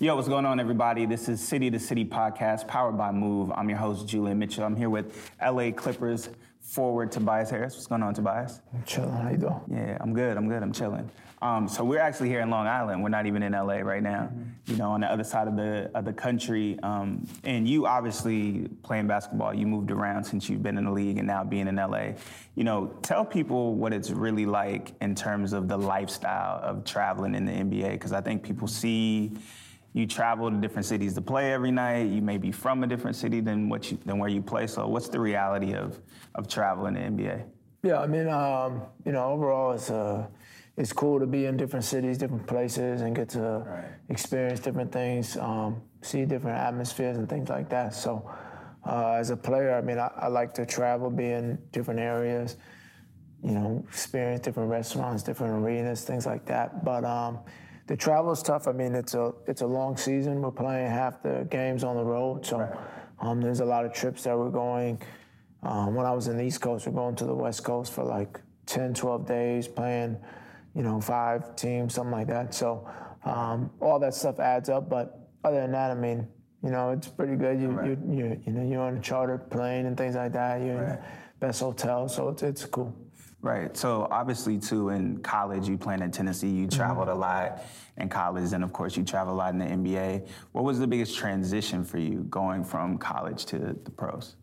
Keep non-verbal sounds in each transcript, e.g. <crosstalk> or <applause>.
Yo, what's going on, everybody? This is City to City podcast powered by Move. I'm your host, Julian Mitchell. I'm here with LA Clippers forward Tobias Harris. What's going on, Tobias? I'm chilling. How you doing? Yeah, I'm good. I'm good. I'm chilling. Um, so we're actually here in Long Island. We're not even in LA right now. Mm-hmm. You know, on the other side of the of the country. Um, and you obviously playing basketball. You moved around since you've been in the league and now being in LA. You know, tell people what it's really like in terms of the lifestyle of traveling in the NBA because I think people see you travel to different cities to play every night. You may be from a different city than what you, than where you play. So, what's the reality of of traveling the NBA? Yeah, I mean, um, you know, overall, it's uh, it's cool to be in different cities, different places, and get to right. experience different things, um, see different atmospheres and things like that. So, uh, as a player, I mean, I, I, like to travel, be in different areas, you know, experience different restaurants, different arenas, things like that. But um, the travel is tough. I mean, it's a it's a long season. We're playing half the games on the road, so right. um, there's a lot of trips that we're going. Um, when I was in the East Coast, we're going to the West Coast for like 10, 12 days, playing, you know, five teams, something like that. So um, all that stuff adds up. But other than that, I mean, you know, it's pretty good. You right. you, you you know you're on a charter plane and things like that. You're right. in the best hotel, so it's it's cool. Right. So obviously, too, in college, you played in Tennessee. You traveled mm-hmm. a lot in college, and of course, you travel a lot in the NBA. What was the biggest transition for you going from college to the pros?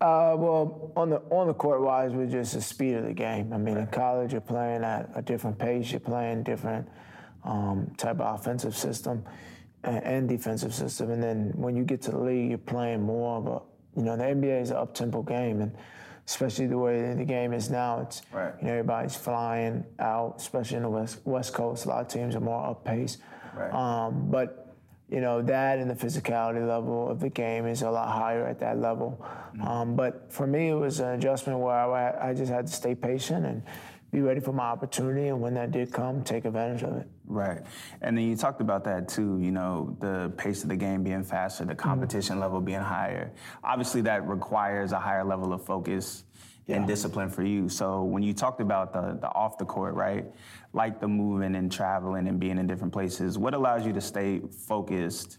Uh, well, on the on the court wise, was just the speed of the game. I mean, right. in college, you're playing at a different pace. You're playing different um, type of offensive system and, and defensive system. And then when you get to the league, you're playing more of a you know the NBA is an up tempo game and especially the way the game is now. It's right. you know everybody's flying out, especially in the west West Coast. A lot of teams are more up pace. Right. Um, but you know that and the physicality level of the game is a lot higher at that level. Mm-hmm. Um, but for me, it was an adjustment where I, I just had to stay patient and be ready for my opportunity, and when that did come, take advantage of it. Right. And then you talked about that too, you know, the pace of the game being faster, the mm-hmm. competition mm-hmm. level being higher. Obviously, that requires a higher level of focus yeah. and discipline for you. So when you talked about the, the off the court, right, like the moving and traveling and being in different places, what allows you to stay focused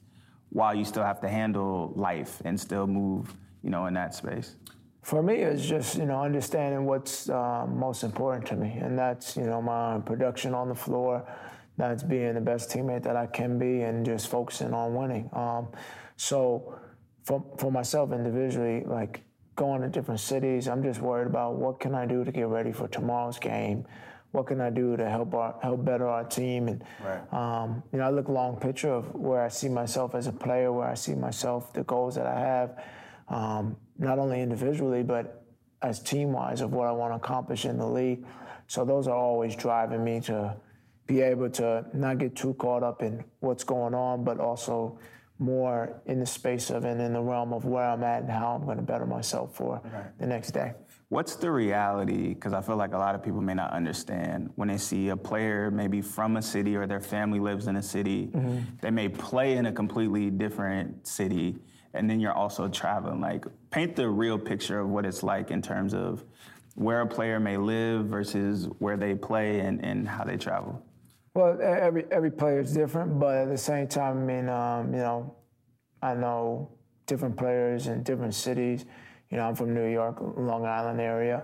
while you still have to handle life and still move, you know, in that space? For me, it's just you know understanding what's uh, most important to me, and that's you know my production on the floor, that's being the best teammate that I can be, and just focusing on winning. Um, so, for for myself individually, like going to different cities, I'm just worried about what can I do to get ready for tomorrow's game. What can I do to help our help better our team? And right. um, you know, I look long picture of where I see myself as a player, where I see myself, the goals that I have um, not only individually, but as team wise of what I want to accomplish in the league. So those are always driving me to be able to not get too caught up in what's going on, but also more in the space of and in the realm of where I'm at and how I'm going to better myself for right. the next day. What's the reality? Because I feel like a lot of people may not understand when they see a player maybe from a city or their family lives in a city, mm-hmm. they may play in a completely different city and then you're also traveling. Like, paint the real picture of what it's like in terms of where a player may live versus where they play and, and how they travel. Well, every every player is different, but at the same time, I mean, um, you know, I know different players in different cities. You know, I'm from New York, Long Island area,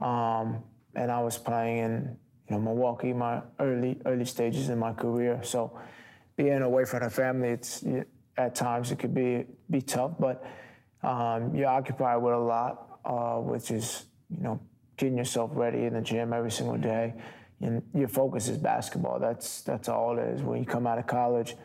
um, and I was playing in you know Milwaukee, my early early stages in my career. So, being away from the family, it's at times it could be be tough, but um, you're occupied with a lot, uh, which is you know getting yourself ready in the gym every single day, and your focus is basketball. That's that's all it is. When you come out of college,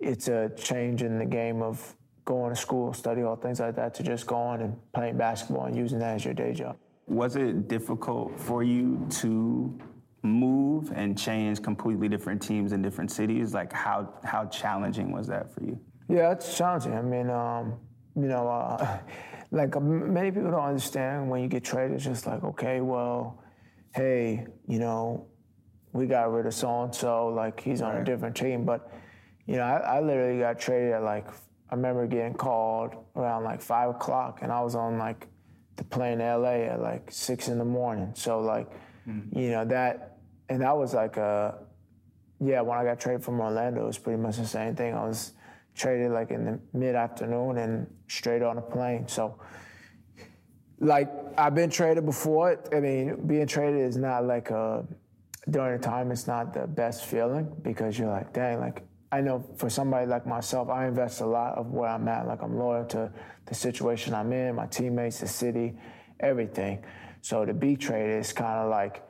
it's a change in the game of going to school, study all things like that, to just going and playing basketball and using that as your day job. Was it difficult for you to move and change completely different teams in different cities? Like how how challenging was that for you? Yeah, it's challenging. I mean, um, you know, uh, <laughs> like um, many people don't understand when you get traded. It's just like, okay, well, hey, you know, we got rid of so and so, like he's on right. a different team. But you know, I, I, literally got traded at like I remember getting called around like five o'clock, and I was on like the plane to LA at like six in the morning. So like, mm-hmm. you know that, and that was like a yeah, when I got traded from Orlando, it was pretty much the same thing. I was traded like in the mid afternoon and straight on a plane. So, like, I've been traded before. I mean, being traded is not like a, during the time, it's not the best feeling because you're like, dang, like, I know for somebody like myself, I invest a lot of where I'm at. Like, I'm loyal to the situation I'm in, my teammates, the city, everything. So to be traded is kind of like,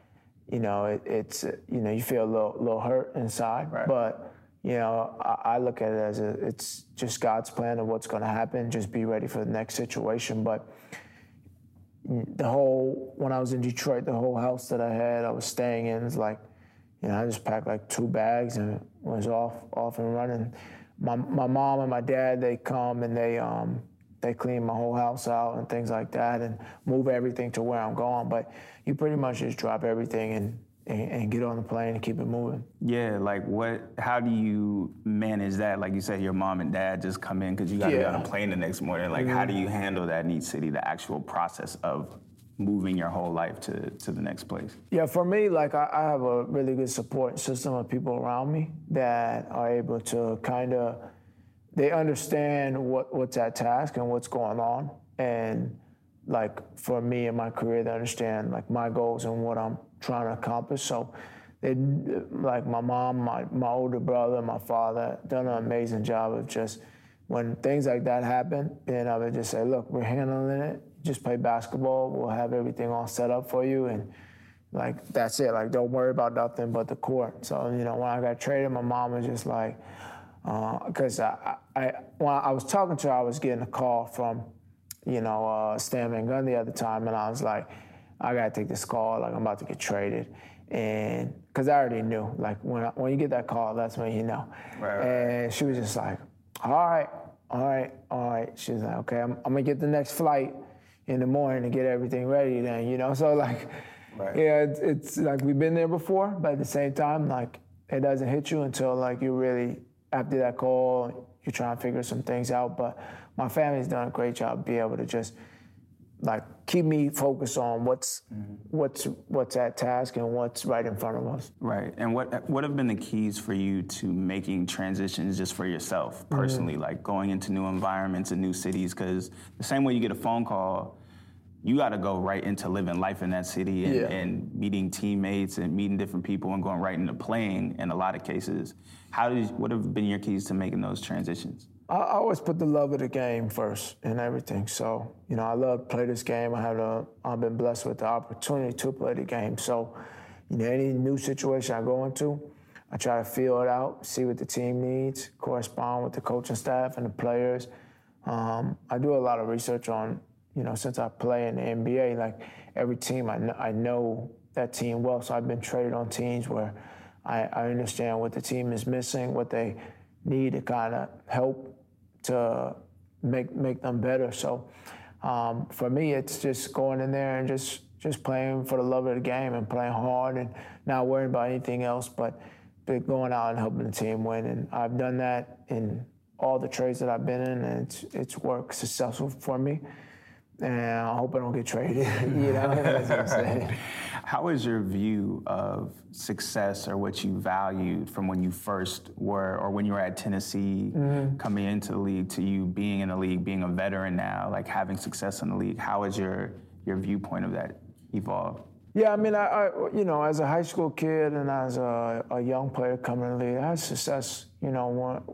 you know, it, it's, you know, you feel a little, little hurt inside, Right. but you know, I, I look at it as a, it's just God's plan of what's going to happen. Just be ready for the next situation. But the whole when I was in Detroit, the whole house that I had, I was staying in, It's like, you know, I just packed like two bags and was off off and running. My my mom and my dad they come and they um they clean my whole house out and things like that and move everything to where I'm going. But you pretty much just drop everything and and, and get on the plane and keep it moving. Yeah, like what? How do you manage that? Like you said, your mom and dad just come in because you got to be on Yeah. a plane the next morning. Like, how do you mm-hmm. handle that in each city? The actual process of moving your whole life to to the next place. Yeah, for me, like I, I have a really good support system of people around me that are able to kind of they understand what what's at task and what's going on, and like for me in my career, they understand like my goals and what I'm trying to accomplish. So they like my mom, my my older brother, my father done an amazing job of just when things like that happen, being I would just say, look, we're handling it. Just play basketball. We'll have everything all set up for you and like that's it. Like don't worry about nothing but the court. So you know when I got traded, my mom was just like, because I, I when I was talking to her, I was getting a call from, you know, uh, Stan Van Gundy the time, and I was like, I gotta take this call. Like I'm about to get traded, and because I already knew. Like when I, when you get that call, that's when you know. Right, right. And she was just like, all right, all right, all right. She was like, okay, I'm, I'm gonna get the next flight in the morning to get everything ready. Then you know, so like. Right. Yeah, it's, it's like we've been there before, but at the same time, like it doesn't hit you until like you really after that call, you're trying to figure some things out. But my family's done a great job being able to just like keep me focused on what's mm-hmm. what's what's at task and what's right in front of us. Right. And what what have been the keys for you to making transitions just for yourself mm-hmm. personally, like going into new environments and new cities? Because the same way you get a phone call, you got to go right into living life in that city and, Yeah. and meeting teammates and meeting different people and going right into playing. In a lot of cases, how did what have been your keys to making those transitions? I always put the love of the game first in everything. So, you know, I love to play this game. I have a, I've been blessed with the opportunity to play the game. So, you know, any new situation I go into, I try to feel it out, see what the team needs, correspond with the coaching staff and the players. Um, I do a lot of research on, you know, since I play in the NBA, like every team, I know, I know that team well. So I've been traded on teams where I, I understand what the team is missing, what they need to kind of help to make make them better. So um, for me, it's just going in there and just just playing for the love of the game and playing hard and not worrying about anything else, but, going out and helping the team win. And I've done that in all the trades that I've been in, and it's it's worked successful for me. And I hope I don't get traded. <laughs> you know, <laughs> that's what I'm saying. How is your view of success or what you valued from when you first were, or when you were at Tennessee, mm-hmm. coming into the league, to you being in the league, being a veteran now, like having success in the league? How has your your viewpoint of that evolved? Yeah, I mean, I, I you know, as a high school kid and as a, a young player coming in the league, I had success. You know, one,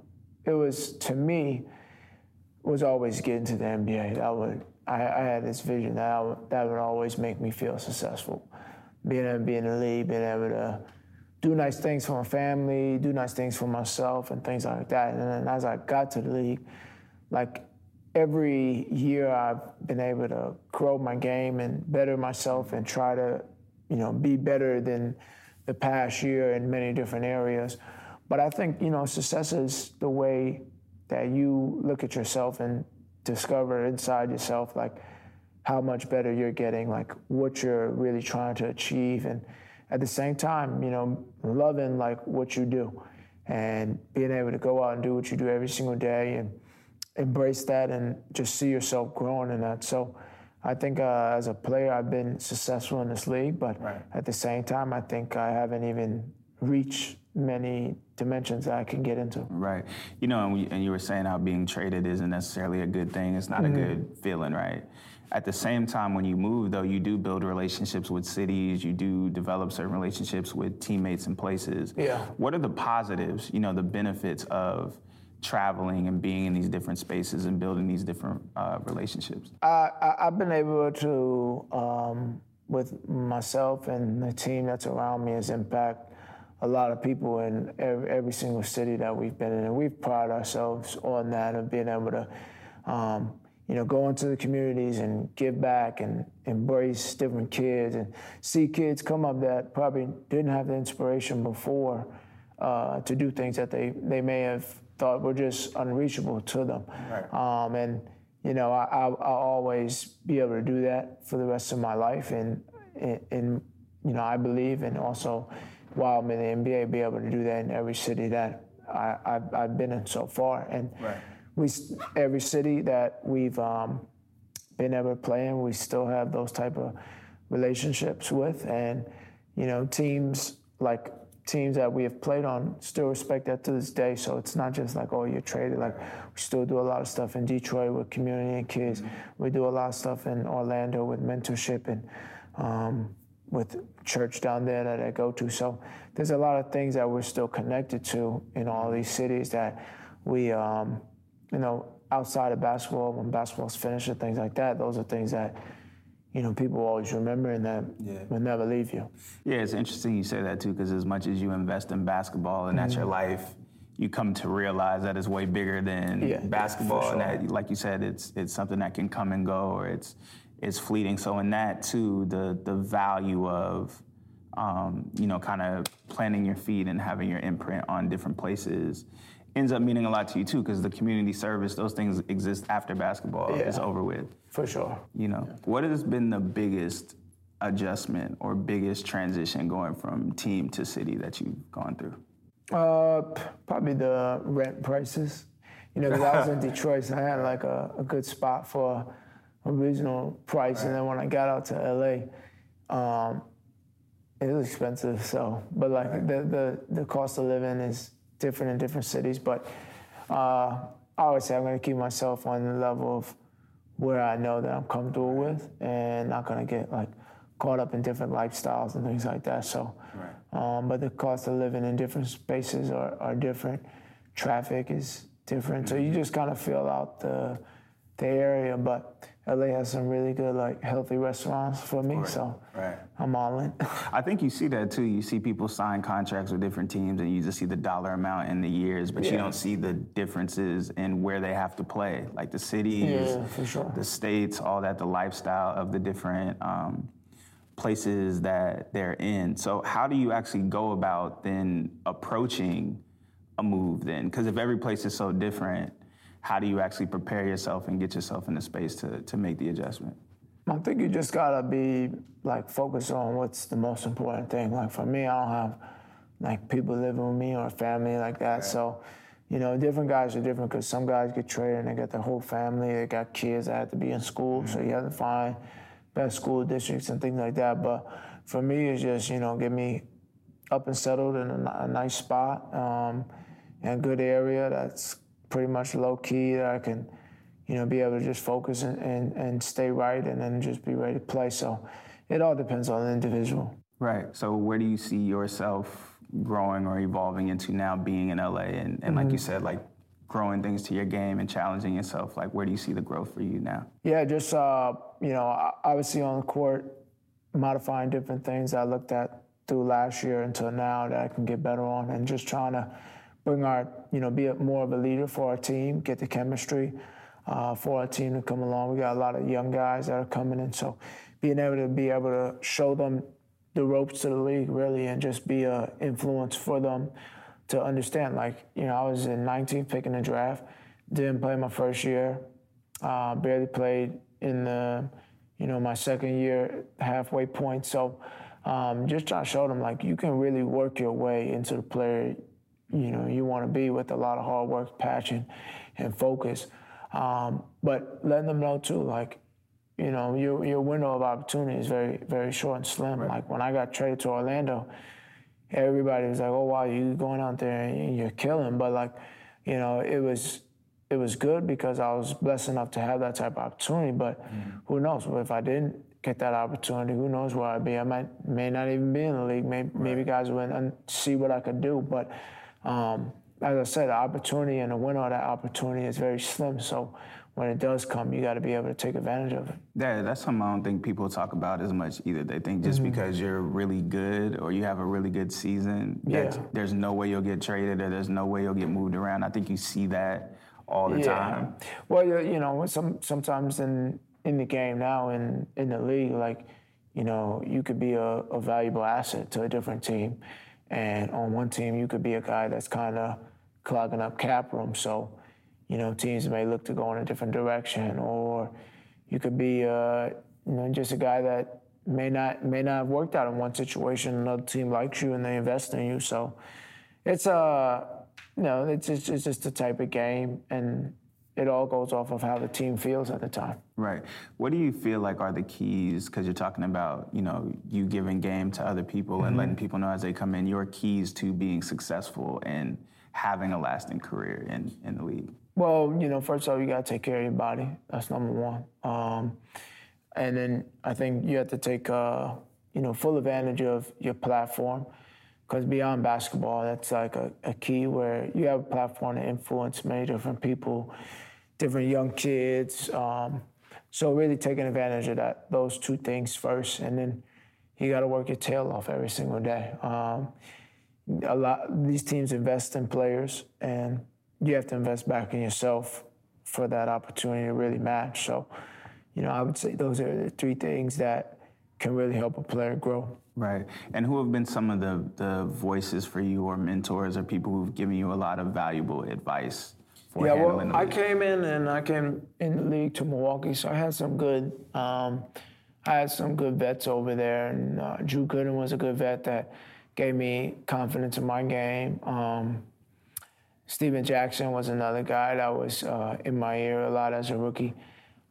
it was to me was always getting to the NBA. That would I, I had this vision that I that would always make me feel successful. Being able to be in the league, being able to do nice things for my family, do nice things for myself, and things like that. And then as I got to the league, like every year I've been able to grow my game and better myself and try to, you know, be better than the past year in many different areas. But I think, you know, success is the way that you look at yourself and discover inside yourself like how much better you're getting, like what you're really trying to achieve and at the same time, you know, loving like what you do and being able to go out and do what you do every single day and embrace that and just see yourself growing in that. So I think uh, as a player, I've been successful in this league, but Right. at the same time, I think I haven't even reached many dimensions that I can get into. Right. You know, and, we, and you were saying how being traded isn't necessarily a good thing. It's not mm-hmm. a good feeling, right? At the same time, when you move, though, you do build relationships with cities. You do develop certain relationships with teammates and places. Yeah. What are the positives? You know, the benefits of traveling and being in these different spaces and building these different uh, relationships? I, have been able to, um, with myself and the team that's around me, has impact a lot of people in every, every, single city that we've been in, and we've prided ourselves on that of being able to. Um, you know, go into the communities and give back and embrace different kids and see kids come up that probably didn't have the inspiration before uh, to do things that they, they may have thought were just unreachable to them. Right. Um, and, you know, I, I, will always be able to do that for the rest of my life. And, and, you know, I believe and also while I'm in the NBA, be able to do that in every city that I, I've, I've been in so far. And, right we every city that we've um, been able to play in, we still have those type of relationships with, and you know teams like teams that we have played on still respect that to this day. So it's not just like oh you're traded. Like we still do a lot of stuff in Detroit with community and kids. Mm-hmm. We do a lot of stuff in Orlando with mentorship and. Um, with church down there that I go to. So there's a lot of things that we're still connected to in all these cities that we um, you know, outside of basketball, when basketball's finished and things like that, those are things that, you know, people always remember and that yeah. will never leave you. Yeah, it's interesting you say that too, because as much as you invest in basketball and that's mm-hmm. your life, you come to realize that it's way bigger than yeah, basketball, sure. and that, like you said, it's it's something that can come and go, or it's it's fleeting. So in that too, the the value of um, you know, kind of planting your feet and having your imprint on different places ends up meaning a lot to you too, because the community service, those things exist after basketball yeah, is over with. For sure. You know, yeah. what has been the biggest adjustment or biggest transition going from team to city that you've gone through? Uh, probably the rent prices. You know, because I was in <laughs> Detroit, so I had like a, a good spot for a reasonable price, right. and then when I got out to LA, um, it was expensive. So, but like right. the, the the cost of living is different in different cities, but uh, I always say I'm going to keep myself on the level of where I know that I'm comfortable with, and not going to get like caught up in different lifestyles and things like that. So, right. um, but the cost of living in different spaces are, are different. Traffic is different, mm-hmm. so you just kind of feel out the the area. But LA has some really good, like, healthy restaurants for me, right. so right. I'm all in. <laughs> I think you see that too. You see people sign contracts with different teams, and you just see the dollar amount in the years, but yeah. you don't see the differences in where they have to play, like the cities, yeah, sure. the states, all that, the lifestyle of the different. Um, places that they're in. So how do you actually go about then approaching a move then? Because if every place is so different, how do you actually prepare yourself and get yourself in the space to, to make the adjustment? I think you just gotta be like focused on what's the most important thing. Like for me, I don't have like people living with me or family like that. Right. So, you know, different guys are different because some guys get traded and they got their whole family. They got kids that have to be in school, mm-hmm. so you have to find best school districts and things like that. But for me, it's just you know get me up and settled in a, a nice spot um, in a good area that's pretty much low key that I can, you know, be able to just focus and, and, and stay right and then just be ready to play. So it all depends on the individual. Right. So where do you see yourself growing or evolving into now being in LA? And, and mm-hmm. like you mm-hmm. said, like growing things to your game and challenging yourself. Like where do you see the growth for you now? Yeah, just, uh, you know, obviously on the court, modifying different things I looked at through last year until now that I can get better on and just trying to bring our, you know, be a, more of a leader for our team, get the chemistry uh, for our team to come along. We got a lot of young guys that are coming in, so being able to be able to show them the ropes to the league really, and just be a influence for them to understand. Like, you know, I was in 19th pick in the draft, didn't play my first year, uh, barely played in the, you know, my second year halfway point. So. Um, just trying to show them like you can really work your way into the player you know you want to be with a lot of hard work, passion, and focus. Um, but letting them know too, like you know your your window of opportunity is very very short and slim. Right. Like when I got traded to Orlando, everybody was like, "Oh wow, you're going out there and you're killing," but like, you know, it was it was good because I was blessed enough to have that type of opportunity. But mm-hmm. who knows? If I didn't get that opportunity, who knows where I'd be? I might may not even be in the league. Maybe, right. maybe guys would see what I could do. But um, as I said, the opportunity and the window of that opportunity is very slim. So when it does come, you got to be able to take advantage of it. Yeah, that's something I don't think people talk about as much either. They think just mm-hmm. because you're really good or you have a really good season, yeah. there's no way you'll get traded or there's no way you'll get moved around. I think you see that all the yeah. time. Well, you know, some sometimes in in the game now in in the league, like you know, you could be a, a valuable asset to a different team, and on one team you could be a guy that's kind of clogging up cap room. So you know, teams may look to go in a different direction, or you could be, uh, you know, just a guy that may not may not have worked out in one situation. Another team likes you and they invest in you. So it's a, uh, you know, it's it's, it's just a type of game, and it all goes off of how the team feels at the time. Right. What do you feel like are the keys? Because you're talking about, you know, you giving game to other people mm-hmm. and letting people know as they come in. Your keys to being successful and having a lasting career in in the league. Well, you know, first of all, you got to take care of your body. That's number one. Um, and then I think you have to take, uh, you know, full advantage of your platform. Because beyond basketball, that's like a, a, key where you have a platform to influence many different people, different young kids. Um, so really taking advantage of that, those two things first, and then you got to work your tail off every single day. Um, a lot these teams invest in players, and you have to invest back in yourself for that opportunity to really match. So, you know, I would say those are the three things that can really help a player grow. Right. And who have been some of the, the voices for you or mentors or people who've given you a lot of valuable advice for yeah, handling well, I came in and I came in the league to Milwaukee, so I had some good um, I had some good vets over there, and uh, Drew Gooden was a good vet that gave me confidence in my game. Um, Stephen Jackson was another guy that was uh, in my ear a lot as a rookie.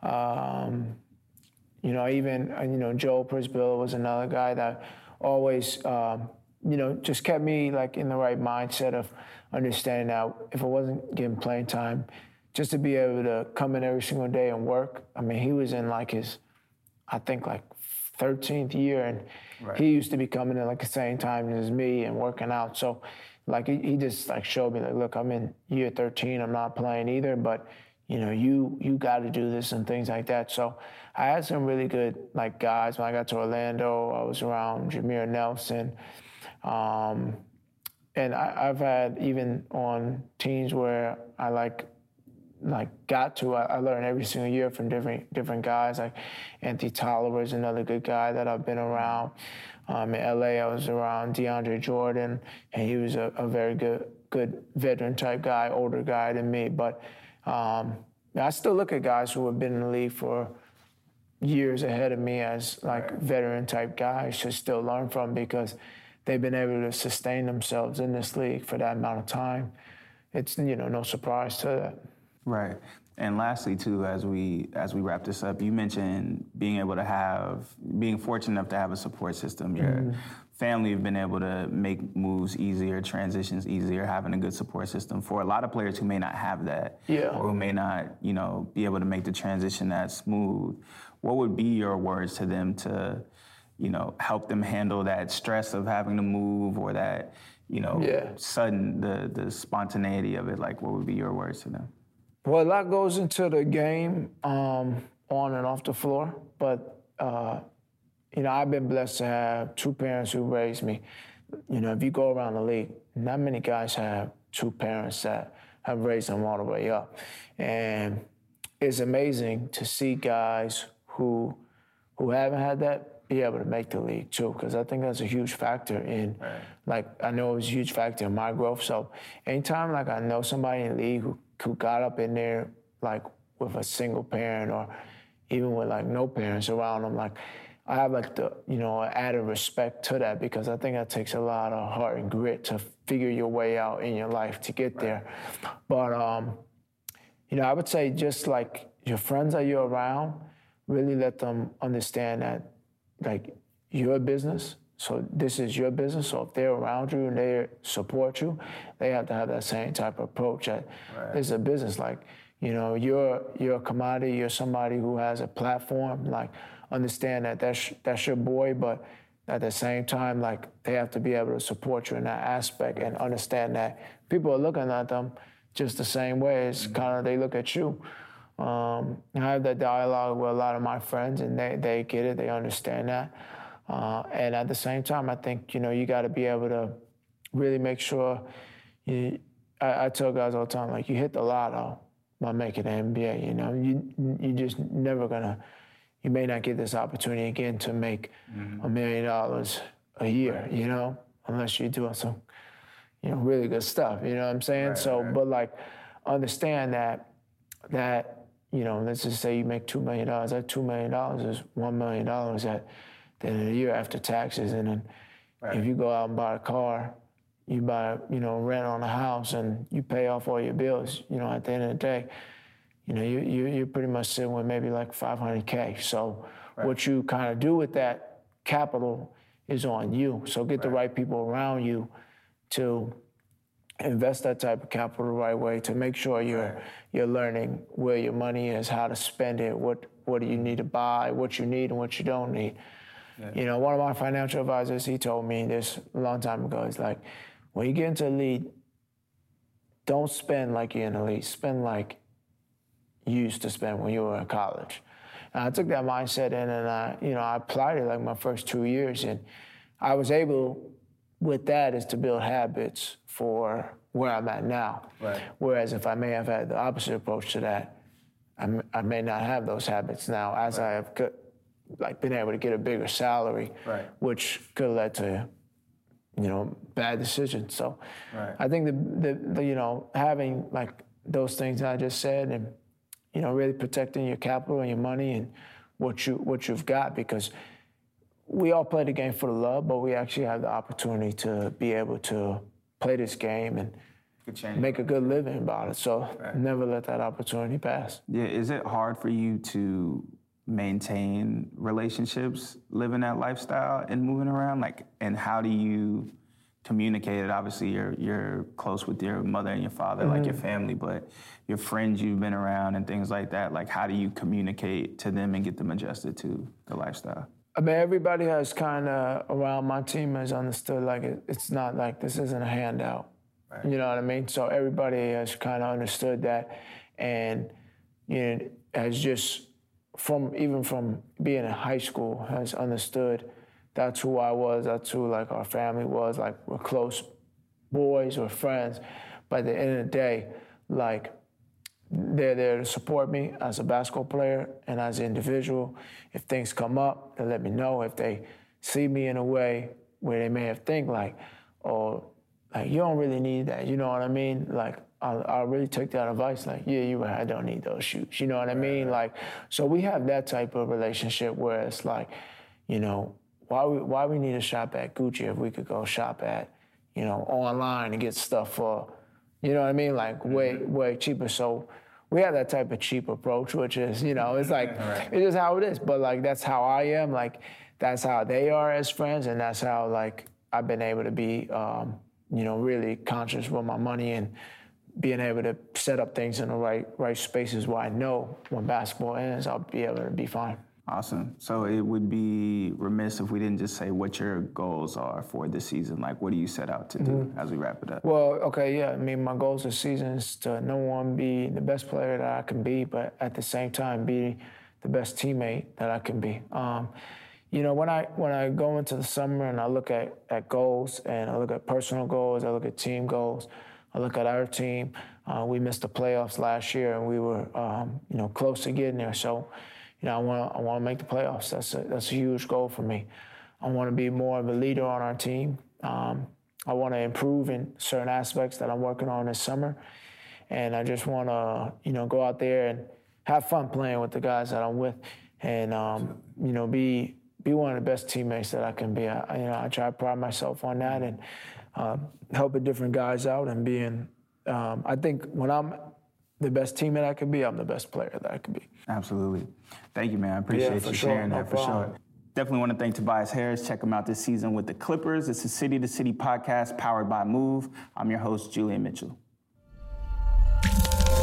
Um, you know, even uh, you know Joel Przybilla was another guy that always um, you know just kept me like in the right mindset of understanding that if I wasn't getting playing time, just to be able to come in every single day and work. I mean, he was in like his, I think like 13th year, and right. he used to be coming in like the same time as me and working out. So like he, he just like showed me like, look, I'm in year 13, I'm not playing either, but you know, you you got to do this and things like that. So I had some really good like guys. When I got to Orlando, I was around Jameer Nelson, um, and I, have had even on teams where I like like got to. I, I, learned every single year from different different guys. Like Anthony Tolliver is another good guy that I've been around. Um, in LA, I was around DeAndre Jordan, and he was a, a very good good veteran type guy, older guy than me. But um, I still look at guys who have been in the league for years ahead of me as like veteran type guys to still learn from because they've been able to sustain themselves in this league for that amount of time. It's you know no surprise to that. Right. And lastly, too, as we as we wrap this up, you mentioned being able to have, being fortunate enough to have a support system. Your mm-hmm. family have been able to make moves easier, transitions easier, having a good support system. For a lot of players who may not have that, yeah. or who may not, you know, be able to make the transition that smooth, what would be your words to them to, you know, help them handle that stress of having to move or that, you know, yeah. sudden the the spontaneity of it? Like, what would be your words to them? Well, a lot goes into the game um, on and off the floor, but uh, you know I've been blessed to have two parents who raised me. You know, if you go around the league, not many guys have two parents that have raised them all the way up, and it's amazing to see guys who who haven't had that be able to make the league too, because I think that's a huge factor in, right. like I know it was a huge factor in my growth. So anytime like I know somebody in the league who who got up in there like with a single parent or even with like no parents around them, like I have like the you know added respect to that because I think that takes a lot of heart and grit to figure your way out in your life to get right. there. But um, you know, I would say just like your friends that you're around, really let them understand that like you're business So this is your business. So if they're around you and they support you, they have to have that same type of approach. That right. this is a business. Like you know, you're you're a commodity. You're somebody who has a platform. Like understand that that's that's your boy, but at the same time, like they have to be able to support you in that aspect and understand that people are looking at them just the same way as mm-hmm. kind of they look at you. Um, I have that dialogue with a lot of my friends, and they, they get it, they understand that. Uh, and at the same time, I think you know you got to be able to really make sure. You, I, I, tell guys all the time, like you hit the lotto by making the NBA. You know, you you just never gonna. You may not get this opportunity again to make mm-hmm. a million dollars a year. You know, unless you're doing some, you know, really good stuff. You know what I'm saying? Right, so, right. but like, understand that that you know, let's just say you make $2 million. That $2 million is $1 million at the end of the year after taxes. And then right. if you go out and buy a car, you buy, you know, rent on a house and you pay off all your bills, you know, at the end of the day, you know, you, you, you're pretty much sitting with maybe like 500K. So right. what you kind of do with that capital is on you. So get right. the right people around you to invest that type of capital the right way to make sure you're you're learning where your money is, how to spend it, what what do you need to buy, what you need and what you don't need. Yeah. You know, one of my financial advisors, he told me this a long time ago. He's like, when you get into elite, don't spend like you're in elite. Spend like you used to spend when you were in college. And I took that mindset in and I, you know, I applied it like my first two years and I was able with that is to build habits for where I'm at now. Right. Whereas if I may have had the opposite approach to that, I, m- I may not have those habits now as right. I have co- like been able to get a bigger salary, right. which could have led to you know bad decisions. So. I think the, the, the you know having like those things I just said and you know really protecting your capital and your money and what you what you've got because we all play the game for the love, but we actually have the opportunity to be able to play this game and make a good living about it. So right. never let that opportunity pass. Yeah, is it hard for you to maintain relationships, living that lifestyle and moving around? Like, and how do you communicate it? Obviously, you're you're close with your mother and your father, mm-hmm. like your mm-hmm. family, but your friends you've been around and things like that. Like, how do you communicate to them and get them adjusted to the lifestyle? I mean, everybody has kind of around my team has understood like it, it's not like this isn't a handout. Right. You know what I mean? So everybody has kind of understood that, and you know, has just from even from being in high school has understood that's who I was. That's who like our family was. Like we're close boys, we're friends. But at the end of the day, like they're there to support me as a basketball player and as an individual. If things come up, they let me know. If they see me in a way where they may have think like, oh, like you don't really need that. You know what I mean? Like I'll, I'll really take that advice. Like, yeah, right. I don't need those shoes. You know what I mean? Like, so we have that type of relationship where it's like, you know, why we why we need to shop at Gucci if we could go shop at, you know, online and get stuff for you know what I mean? Like way mm-hmm. way cheaper. So we have that type of cheap approach, which is you know it's like right. it's how it is. But like that's how I am. Like that's how they are as friends, and that's how like I've been able to be um, you know really conscious with my money and being able to set up things in the right right spaces where I know when basketball ends, I'll be able to be fine. Awesome. So it would be remiss if we didn't just say what your goals are for this season. Like, what do you set out to do mm-hmm. as we wrap it up? Well, okay, yeah. I mean, my goals this season is to number one be the best player that I can be, but at the same time be the best teammate that I can be. Um, you know, when I when I go into the summer and I look at, at goals and I look at personal goals, I look at team goals, I look at our team. Uh, we missed the playoffs last year and we were, um, you know, close to getting there. So you know, I want to I want to make the playoffs. That's a, that's a huge goal for me. I want to be more of a leader on our team. Um, I want to improve in certain aspects that I'm working on this summer, and I just want to you know go out there and have fun playing with the guys that I'm with, and um, you know be be one of the best teammates that I can be. I, you know, I try to pride myself on that and uh, helping different guys out and being. Um, I think when I'm the best teammate I could be, I'm the best player that I could be. Absolutely. Thank you, man. I appreciate yeah, you sure. sharing no that for sure. Definitely want to thank Tobias Harris. Check him out this season with the Clippers. It's a City to City podcast powered by Move. I'm your host, Julian Mitchell.